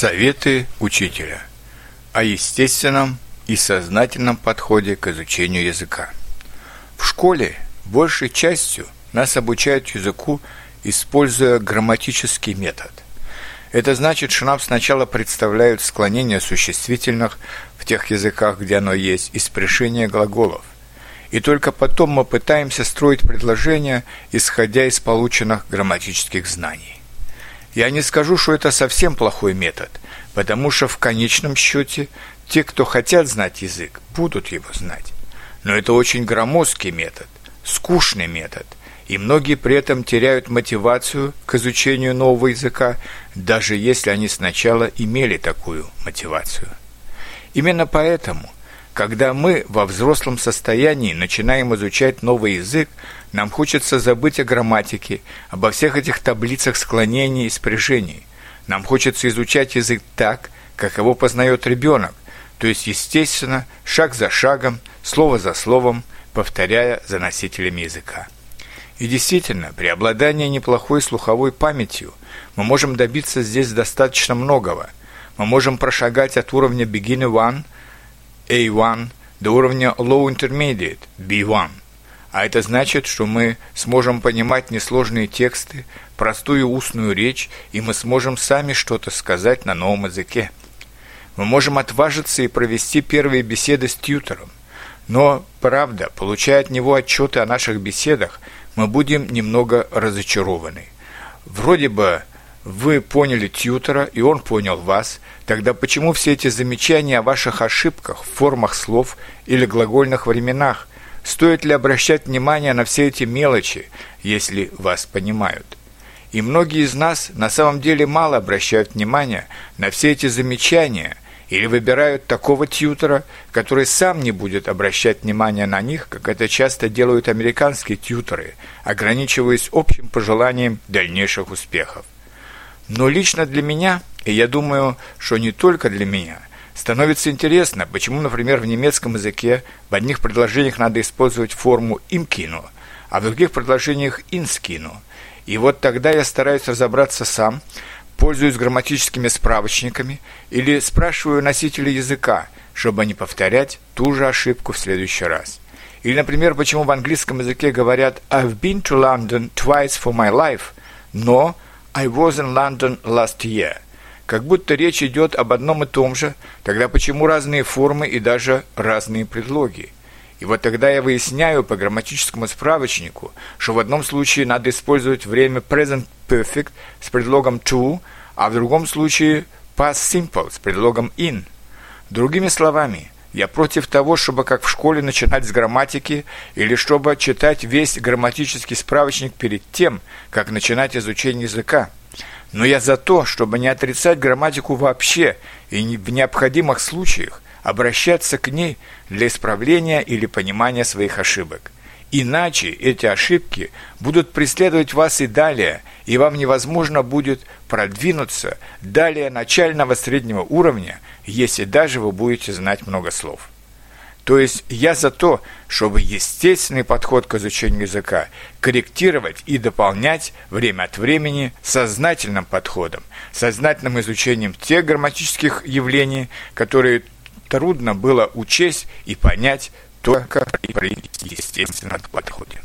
Советы учителя о естественном и сознательном подходе к изучению языка. В школе большей частью нас обучают языку, используя грамматический метод. Это значит, что нам сначала представляют склонение существительных в тех языках, где оно есть, и спрешение глаголов. И только потом мы пытаемся строить предложения, исходя из полученных грамматических знаний. Я не скажу, что это совсем плохой метод, потому что в конечном счете те, кто хотят знать язык, будут его знать. Но это очень громоздкий метод, скучный метод, и многие при этом теряют мотивацию к изучению нового языка, даже если они сначала имели такую мотивацию. Именно поэтому – когда мы во взрослом состоянии начинаем изучать новый язык, нам хочется забыть о грамматике, обо всех этих таблицах склонений и спряжений. Нам хочется изучать язык так, как его познает ребенок, то есть, естественно, шаг за шагом, слово за словом, повторяя за носителями языка. И действительно, при обладании неплохой слуховой памятью мы можем добиться здесь достаточно многого. Мы можем прошагать от уровня Beginner One – A1 до уровня Low Intermediate B1. А это значит, что мы сможем понимать несложные тексты, простую устную речь, и мы сможем сами что-то сказать на новом языке. Мы можем отважиться и провести первые беседы с тьютором. Но, правда, получая от него отчеты о наших беседах, мы будем немного разочарованы. Вроде бы вы поняли тьютера, и он понял вас, тогда почему все эти замечания о ваших ошибках, формах слов или глагольных временах? Стоит ли обращать внимание на все эти мелочи, если вас понимают? И многие из нас на самом деле мало обращают внимание на все эти замечания или выбирают такого тьютера, который сам не будет обращать внимание на них, как это часто делают американские тьютеры, ограничиваясь общим пожеланием дальнейших успехов. Но лично для меня, и я думаю, что не только для меня, становится интересно, почему, например, в немецком языке в одних предложениях надо использовать форму «имкину», а в других предложениях «инскину». И вот тогда я стараюсь разобраться сам, пользуюсь грамматическими справочниками или спрашиваю носителей языка, чтобы не повторять ту же ошибку в следующий раз. Или, например, почему в английском языке говорят «I've been to London twice for my life», но I was in London last year. Как будто речь идет об одном и том же, тогда почему разные формы и даже разные предлоги? И вот тогда я выясняю по грамматическому справочнику, что в одном случае надо использовать время present perfect с предлогом to, а в другом случае past simple с предлогом in. Другими словами – я против того, чтобы как в школе начинать с грамматики или чтобы читать весь грамматический справочник перед тем, как начинать изучение языка. Но я за то, чтобы не отрицать грамматику вообще и в необходимых случаях обращаться к ней для исправления или понимания своих ошибок. Иначе эти ошибки будут преследовать вас и далее, и вам невозможно будет продвинуться далее начального среднего уровня, если даже вы будете знать много слов. То есть я за то, чтобы естественный подход к изучению языка корректировать и дополнять время от времени сознательным подходом, сознательным изучением тех грамматических явлений, которые трудно было учесть и понять только при естественном подходе.